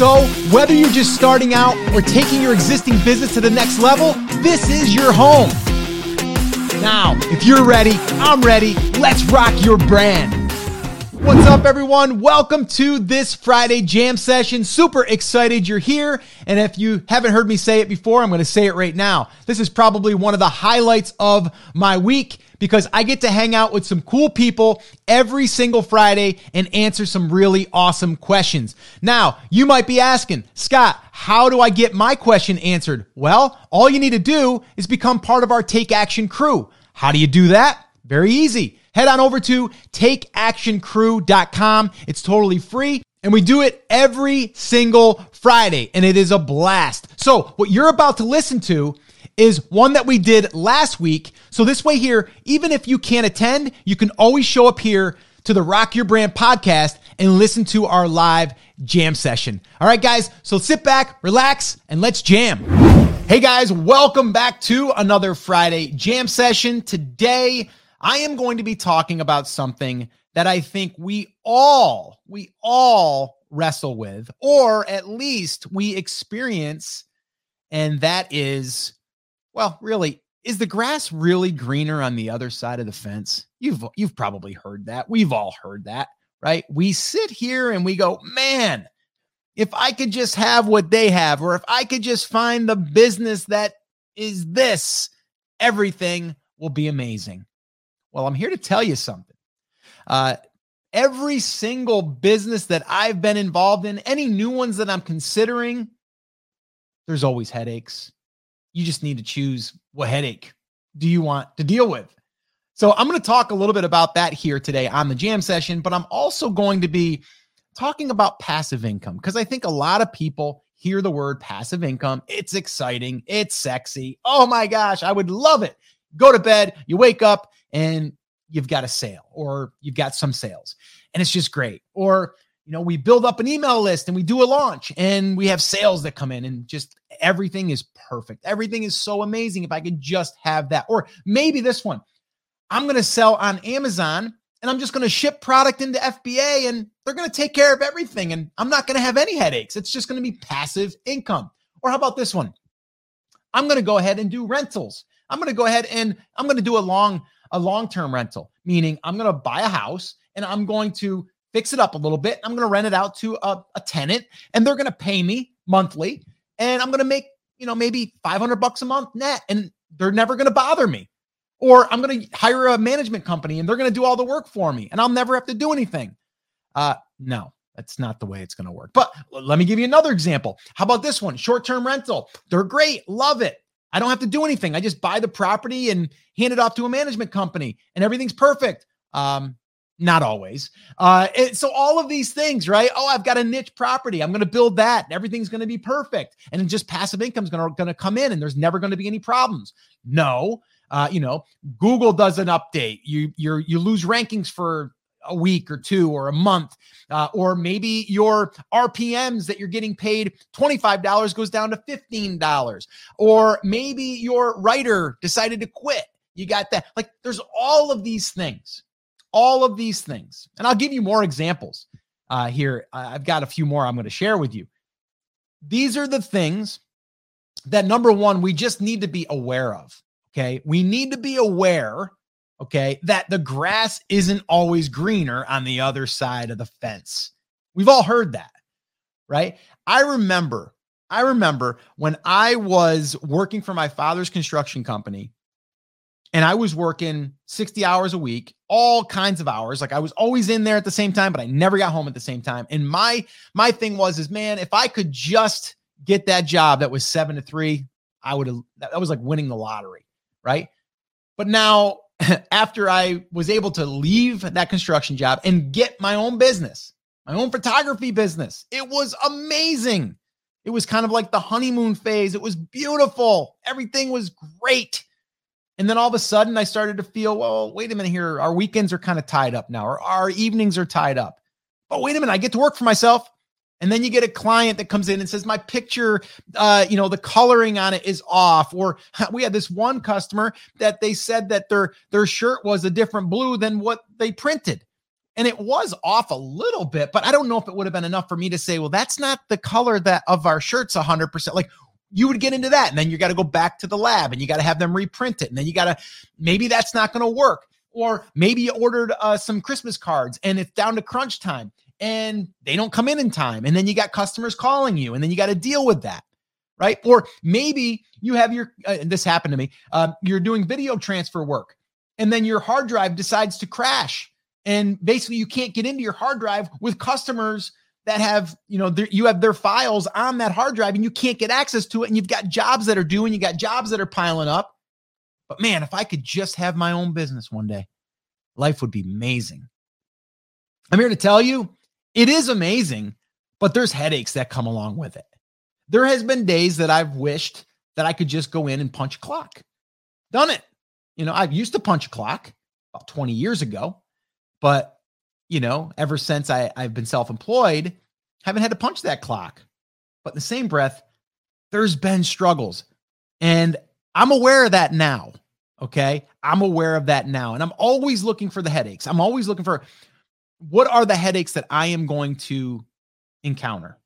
So, whether you're just starting out or taking your existing business to the next level, this is your home. Now, if you're ready, I'm ready. Let's rock your brand. What's up, everyone? Welcome to this Friday jam session. Super excited you're here. And if you haven't heard me say it before, I'm going to say it right now. This is probably one of the highlights of my week because I get to hang out with some cool people every single Friday and answer some really awesome questions. Now, you might be asking, Scott, how do I get my question answered? Well, all you need to do is become part of our Take Action crew. How do you do that? Very easy head on over to takeactioncrew.com. It's totally free. And we do it every single Friday, and it is a blast. So, what you're about to listen to is one that we did last week. So, this way, here, even if you can't attend, you can always show up here to the Rock Your Brand podcast and listen to our live jam session. All right, guys, so sit back, relax, and let's jam. Hey, guys, welcome back to another Friday jam session. Today, I am going to be talking about something that I think we all, we all wrestle with, or at least we experience. And that is, well, really, is the grass really greener on the other side of the fence? You've you've probably heard that. We've all heard that, right? We sit here and we go, man, if I could just have what they have, or if I could just find the business that is this, everything will be amazing. Well, I'm here to tell you something. Uh, every single business that I've been involved in, any new ones that I'm considering, there's always headaches. You just need to choose what headache do you want to deal with. So I'm going to talk a little bit about that here today on the jam session, but I'm also going to be talking about passive income because I think a lot of people hear the word passive income. It's exciting, it's sexy. Oh my gosh, I would love it. Go to bed, you wake up, and you've got a sale or you've got some sales and it's just great. Or, you know, we build up an email list and we do a launch and we have sales that come in and just everything is perfect. Everything is so amazing if I could just have that. Or maybe this one, I'm going to sell on Amazon and I'm just going to ship product into FBA and they're going to take care of everything and I'm not going to have any headaches. It's just going to be passive income. Or how about this one? I'm going to go ahead and do rentals. I'm going to go ahead and I'm going to do a long a long-term rental, meaning I'm going to buy a house and I'm going to fix it up a little bit. I'm going to rent it out to a, a tenant and they're going to pay me monthly and I'm going to make, you know, maybe 500 bucks a month net and they're never going to bother me. Or I'm going to hire a management company and they're going to do all the work for me and I'll never have to do anything. Uh no, that's not the way it's going to work. But let me give you another example. How about this one? Short-term rental. They're great. Love it. I don't have to do anything. I just buy the property and hand it off to a management company and everything's perfect. Um, not always. Uh, it, so all of these things, right? Oh, I've got a niche property. I'm going to build that. Everything's going to be perfect. And just passive income is going to come in and there's never going to be any problems. No. Uh, you know, Google does an update. You you you lose rankings for a week or two or a month, uh, or maybe your RPMs that you're getting paid $25 goes down to $15, or maybe your writer decided to quit. You got that. Like there's all of these things, all of these things. And I'll give you more examples uh, here. I've got a few more I'm going to share with you. These are the things that number one, we just need to be aware of. Okay. We need to be aware okay, that the grass isn't always greener on the other side of the fence. We've all heard that, right? I remember, I remember when I was working for my father's construction company and I was working 60 hours a week, all kinds of hours. Like I was always in there at the same time, but I never got home at the same time. And my my thing was is man, if I could just get that job that was 7 to 3, I would have that was like winning the lottery, right? But now after I was able to leave that construction job and get my own business, my own photography business. It was amazing. It was kind of like the honeymoon phase. It was beautiful. Everything was great. And then all of a sudden, I started to feel, well, wait a minute here. Our weekends are kind of tied up now, or our evenings are tied up. But wait a minute, I get to work for myself. And then you get a client that comes in and says, My picture, uh, you know, the coloring on it is off. Or we had this one customer that they said that their their shirt was a different blue than what they printed. And it was off a little bit, but I don't know if it would have been enough for me to say, well, that's not the color that of our shirts 100%. Like you would get into that. And then you got to go back to the lab and you got to have them reprint it. And then you got to, maybe that's not going to work. Or maybe you ordered uh, some Christmas cards and it's down to crunch time and they don't come in in time. And then you got customers calling you and then you got to deal with that. Right. Or maybe you have your, uh, this happened to me, uh, you're doing video transfer work and then your hard drive decides to crash. And basically, you can't get into your hard drive with customers that have you know you have their files on that hard drive and you can't get access to it and you've got jobs that are due and you got jobs that are piling up. But man if i could just have my own business one day life would be amazing. I'm here to tell you it is amazing but there's headaches that come along with it. There has been days that i've wished that i could just go in and punch a clock. Done it. You know i've used to punch a clock about 20 years ago but you know, ever since I, I've been self employed, haven't had to punch that clock. But in the same breath, there's been struggles. And I'm aware of that now. Okay. I'm aware of that now. And I'm always looking for the headaches. I'm always looking for what are the headaches that I am going to encounter.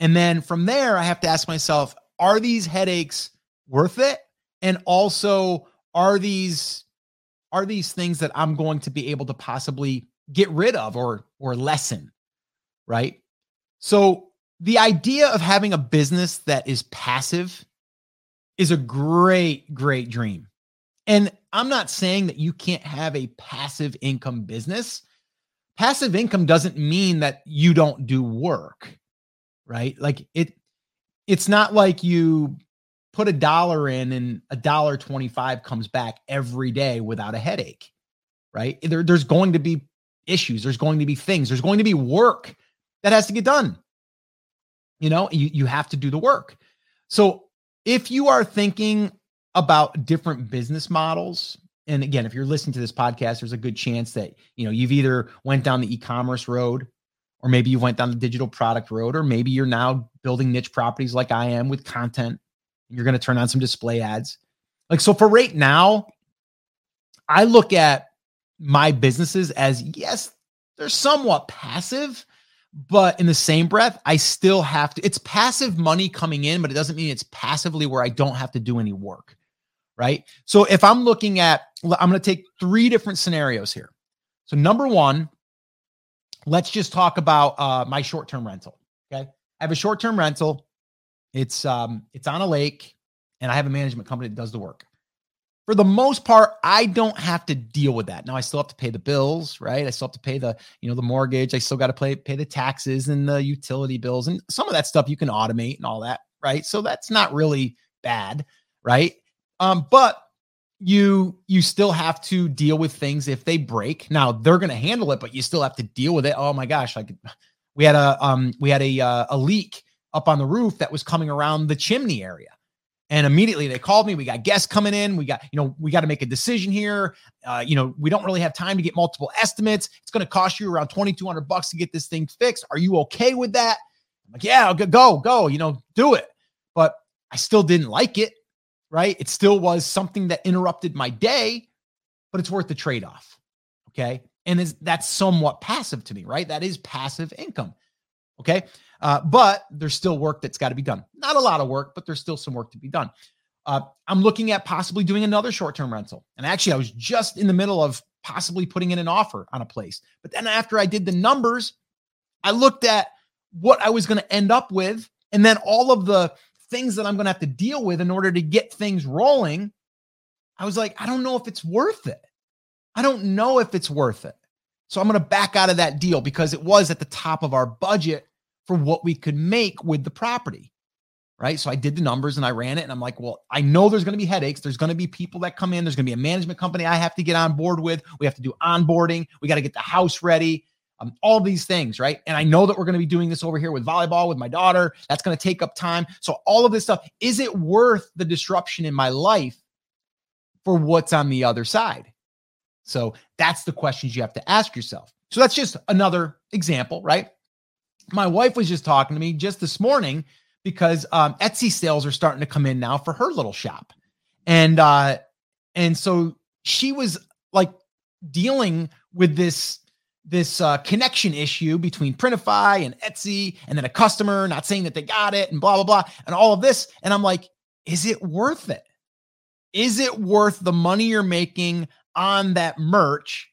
And then from there, I have to ask myself, are these headaches worth it? And also, are these are these things that I'm going to be able to possibly get rid of or or lessen, right? So the idea of having a business that is passive is a great great dream. And I'm not saying that you can't have a passive income business. Passive income doesn't mean that you don't do work, right? Like it it's not like you put a dollar in and a dollar 25 comes back every day without a headache, right? There, there's going to be issues. There's going to be things. There's going to be work that has to get done. You know, you, you have to do the work. So if you are thinking about different business models, and again, if you're listening to this podcast, there's a good chance that you know you've either went down the e-commerce road, or maybe you went down the digital product road, or maybe you're now building niche properties like I am with content. You're going to turn on some display ads. Like so for right now, I look at my businesses as yes, they're somewhat passive, but in the same breath, I still have to. It's passive money coming in, but it doesn't mean it's passively where I don't have to do any work. Right. So if I'm looking at, I'm going to take three different scenarios here. So, number one, let's just talk about uh, my short term rental. Okay. I have a short term rental. It's um, it's on a lake, and I have a management company that does the work for the most part, I don't have to deal with that. Now I still have to pay the bills, right? I still have to pay the, you know, the mortgage. I still got to pay pay the taxes and the utility bills and some of that stuff you can automate and all that, right? So that's not really bad, right? Um, but you you still have to deal with things if they break. Now they're going to handle it, but you still have to deal with it. Oh my gosh, like we had a um we had a uh, a leak up on the roof that was coming around the chimney area and immediately they called me. We got guests coming in. We got, you know, we got to make a decision here. Uh, you know, we don't really have time to get multiple estimates. It's going to cost you around 2200 bucks to get this thing fixed. Are you okay with that? I'm like, yeah, go, go, you know, do it. But I still didn't like it, right? It still was something that interrupted my day, but it's worth the trade off. Okay. And is that's somewhat passive to me, right? That is passive income. Okay. Uh, but there's still work that's got to be done. Not a lot of work, but there's still some work to be done. Uh, I'm looking at possibly doing another short term rental. And actually, I was just in the middle of possibly putting in an offer on a place. But then after I did the numbers, I looked at what I was going to end up with and then all of the things that I'm going to have to deal with in order to get things rolling. I was like, I don't know if it's worth it. I don't know if it's worth it. So I'm going to back out of that deal because it was at the top of our budget for what we could make with the property. Right. So I did the numbers and I ran it and I'm like, well, I know there's going to be headaches. There's going to be people that come in. There's going to be a management company I have to get on board with. We have to do onboarding. We got to get the house ready. Um, all these things, right? And I know that we're going to be doing this over here with volleyball with my daughter. That's going to take up time. So all of this stuff, is it worth the disruption in my life for what's on the other side? So that's the questions you have to ask yourself. So that's just another example, right? My wife was just talking to me just this morning because um, Etsy sales are starting to come in now for her little shop, and uh, and so she was like dealing with this this uh, connection issue between Printify and Etsy, and then a customer not saying that they got it, and blah blah blah, and all of this, and I'm like, is it worth it? Is it worth the money you're making on that merch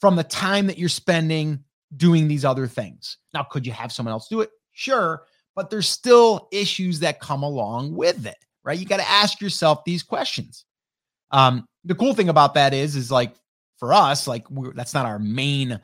from the time that you're spending doing these other things. Now, could you have someone else do it? Sure, but there's still issues that come along with it, right? You got to ask yourself these questions. Um, the cool thing about that is, is like for us, like that's not our main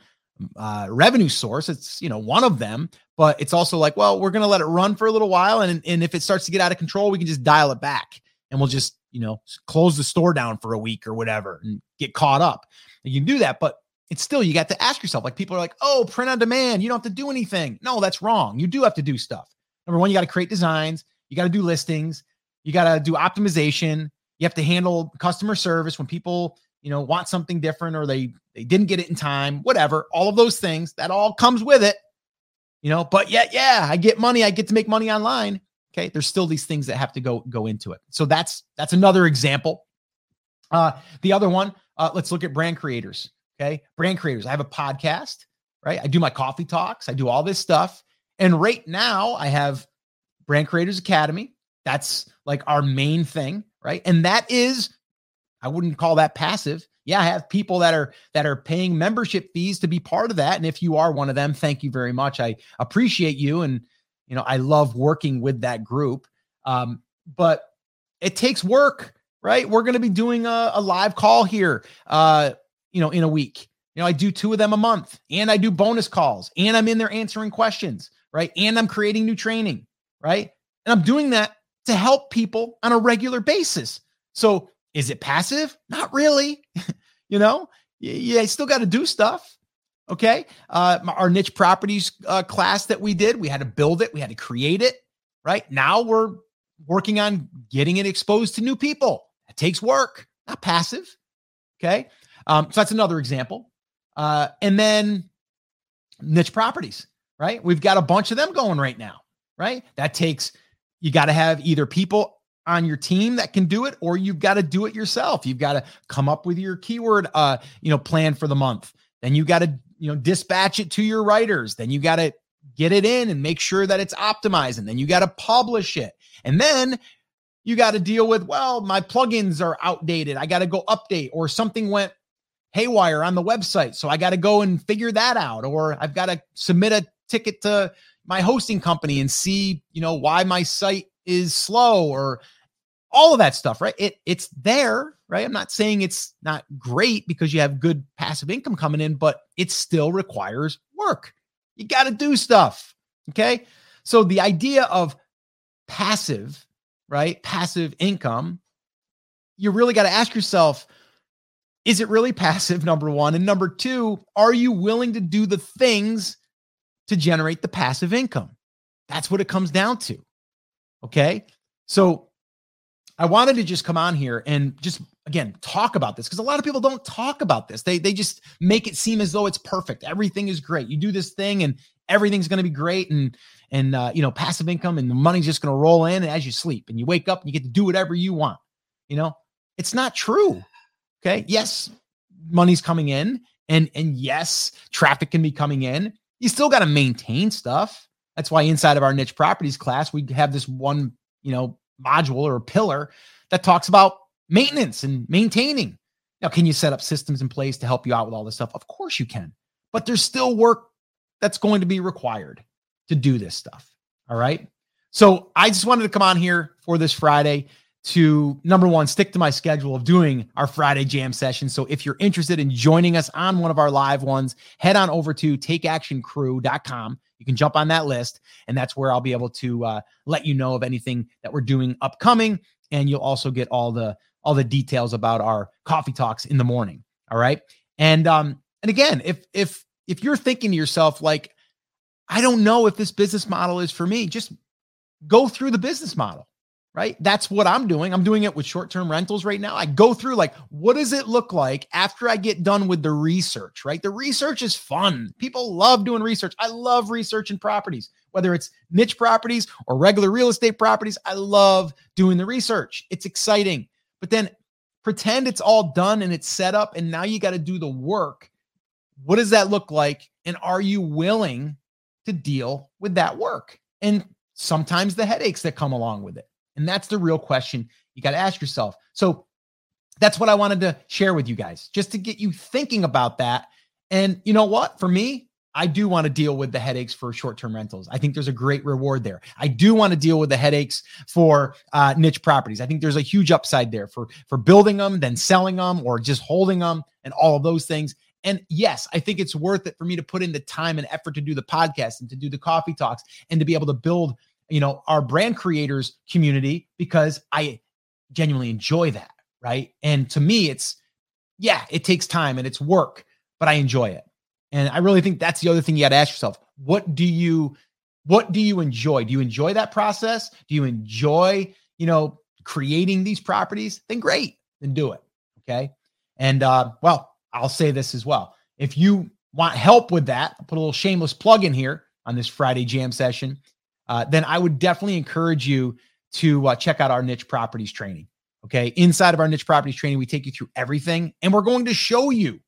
uh, revenue source. It's you know one of them, but it's also like, well, we're gonna let it run for a little while, and and if it starts to get out of control, we can just dial it back, and we'll just you know close the store down for a week or whatever, and get caught up. You can do that, but it's still you got to ask yourself like people are like oh print on demand you don't have to do anything. No that's wrong. You do have to do stuff. Number one you got to create designs you got to do listings you got to do optimization you have to handle customer service when people you know want something different or they they didn't get it in time whatever all of those things that all comes with it you know but yet yeah i get money i get to make money online okay? There's still these things that have to go go into it. So that's that's another example. Uh the other one uh let's look at brand creators Okay. Brand creators. I have a podcast, right? I do my coffee talks, I do all this stuff. And right now, I have Brand Creators Academy. That's like our main thing, right? And that is, I wouldn't call that passive. Yeah, I have people that are that are paying membership fees to be part of that. And if you are one of them, thank you very much. I appreciate you, and you know I love working with that group. Um, but it takes work, right? We're going to be doing a, a live call here. Uh, you know, in a week. You know, I do two of them a month and I do bonus calls and I'm in there answering questions, right? And I'm creating new training, right? And I'm doing that to help people on a regular basis. So is it passive? Not really. you know, yeah, I still got to do stuff. Okay. Uh, our niche properties uh, class that we did, we had to build it, we had to create it, right? Now we're working on getting it exposed to new people. It takes work, not passive. Okay. Um, so that's another example. Uh, and then niche properties, right? We've got a bunch of them going right now, right? That takes, you got to have either people on your team that can do it or you've got to do it yourself. You've got to come up with your keyword, uh, you know, plan for the month. Then you got to, you know, dispatch it to your writers. Then you got to get it in and make sure that it's optimized. And then you got to publish it. And then you got to deal with, well, my plugins are outdated. I got to go update or something went haywire on the website. So I got to go and figure that out. Or I've got to submit a ticket to my hosting company and see, you know, why my site is slow or all of that stuff, right? It it's there, right? I'm not saying it's not great because you have good passive income coming in, but it still requires work. You got to do stuff. Okay. So the idea of passive, right? Passive income, you really got to ask yourself, is it really passive? Number one. And number two, are you willing to do the things to generate the passive income? That's what it comes down to. Okay. So I wanted to just come on here and just again talk about this because a lot of people don't talk about this. They they just make it seem as though it's perfect. Everything is great. You do this thing and everything's going to be great and and uh, you know passive income and the money's just going to roll in as you sleep and you wake up and you get to do whatever you want. You know, it's not true. Okay. Yes, money's coming in and and yes, traffic can be coming in. You still got to maintain stuff. That's why inside of our niche properties class, we have this one, you know, module or pillar that talks about maintenance and maintaining. Now, can you set up systems in place to help you out with all this stuff? Of course you can. But there's still work that's going to be required to do this stuff. All right. So I just wanted to come on here for this Friday to number one, stick to my schedule of doing our Friday jam session. So if you're interested in joining us on one of our live ones, head on over to takeactioncrew.com. You can jump on that list, and that's where I'll be able to uh, let you know of anything that we're doing upcoming. And you'll also get all the all the details about our coffee talks in the morning. All right. And um, and again, if if if you're thinking to yourself, like, I don't know if this business model is for me, just go through the business model right? That's what I'm doing. I'm doing it with short term rentals right now. I go through like, what does it look like after I get done with the research, right? The research is fun. People love doing research. I love researching properties, whether it's niche properties or regular real estate properties. I love doing the research. It's exciting. But then pretend it's all done and it's set up, and now you got to do the work. What does that look like? And are you willing to deal with that work? And sometimes the headaches that come along with it. And that's the real question you got to ask yourself. So that's what I wanted to share with you guys, just to get you thinking about that. And you know what? For me, I do want to deal with the headaches for short term rentals. I think there's a great reward there. I do want to deal with the headaches for uh, niche properties. I think there's a huge upside there for, for building them, then selling them, or just holding them, and all of those things. And yes, I think it's worth it for me to put in the time and effort to do the podcast and to do the coffee talks and to be able to build you know, our brand creators community because I genuinely enjoy that. Right. And to me, it's, yeah, it takes time and it's work, but I enjoy it. And I really think that's the other thing you got to ask yourself. What do you, what do you enjoy? Do you enjoy that process? Do you enjoy, you know, creating these properties? Then great, then do it. Okay. And, uh, well, I'll say this as well. If you want help with that, I'll put a little shameless plug in here on this Friday jam session uh, then I would definitely encourage you to uh, check out our niche properties training. Okay. Inside of our niche properties training, we take you through everything and we're going to show you,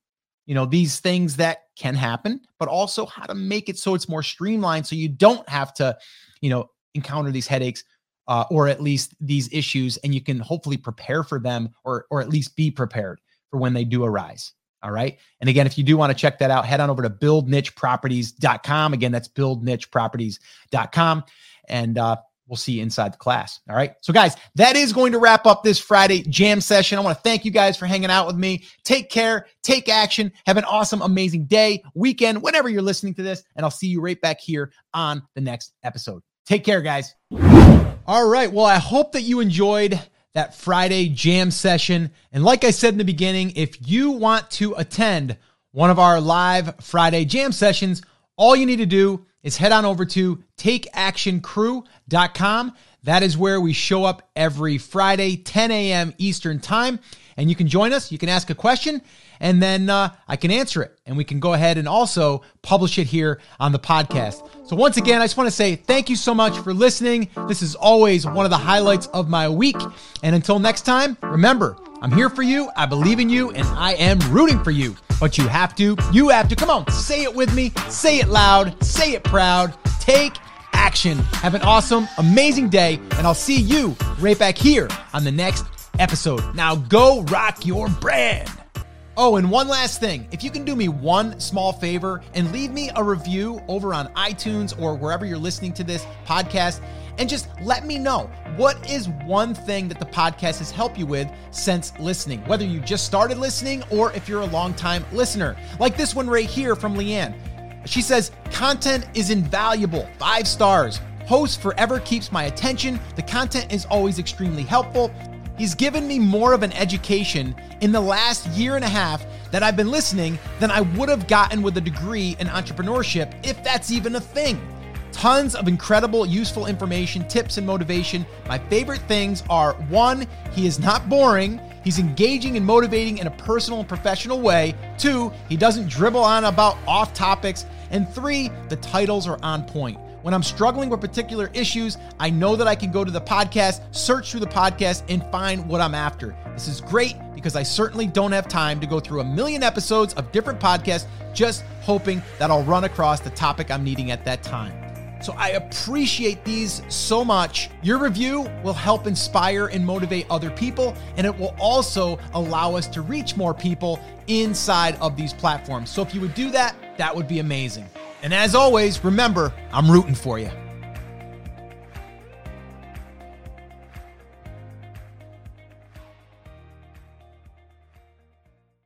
you know, these things that can happen, but also how to make it so it's more streamlined so you don't have to, you know, encounter these headaches uh, or at least these issues and you can hopefully prepare for them or, or at least be prepared for when they do arise. All right. And again, if you do want to check that out, head on over to buildnicheproperties.com. Again, that's buildnicheproperties.com. And uh, we'll see you inside the class. All right. So, guys, that is going to wrap up this Friday jam session. I want to thank you guys for hanging out with me. Take care, take action, have an awesome, amazing day, weekend, whenever you're listening to this. And I'll see you right back here on the next episode. Take care, guys. All right. Well, I hope that you enjoyed that Friday jam session. And like I said in the beginning, if you want to attend one of our live Friday jam sessions, all you need to do is head on over to takeactioncrew.com. That is where we show up every Friday, 10 a.m. Eastern Time. And you can join us. You can ask a question, and then uh, I can answer it. And we can go ahead and also publish it here on the podcast. So, once again, I just want to say thank you so much for listening. This is always one of the highlights of my week. And until next time, remember, I'm here for you, I believe in you, and I am rooting for you. But you have to, you have to, come on, say it with me, say it loud, say it proud, take action. Have an awesome, amazing day, and I'll see you right back here on the next episode. Now go rock your brand. Oh, and one last thing. If you can do me one small favor and leave me a review over on iTunes or wherever you're listening to this podcast, and just let me know what is one thing that the podcast has helped you with since listening, whether you just started listening or if you're a long-time listener. Like this one right here from Leanne. She says, content is invaluable, five stars. Host forever keeps my attention. The content is always extremely helpful. He's given me more of an education in the last year and a half that I've been listening than I would have gotten with a degree in entrepreneurship, if that's even a thing. Tons of incredible, useful information, tips, and motivation. My favorite things are one, he is not boring. He's engaging and motivating in a personal and professional way. Two, he doesn't dribble on about off topics. And three, the titles are on point. When I'm struggling with particular issues, I know that I can go to the podcast, search through the podcast, and find what I'm after. This is great because I certainly don't have time to go through a million episodes of different podcasts just hoping that I'll run across the topic I'm needing at that time. So I appreciate these so much. Your review will help inspire and motivate other people, and it will also allow us to reach more people inside of these platforms. So if you would do that, that would be amazing. And as always, remember, I'm rooting for you.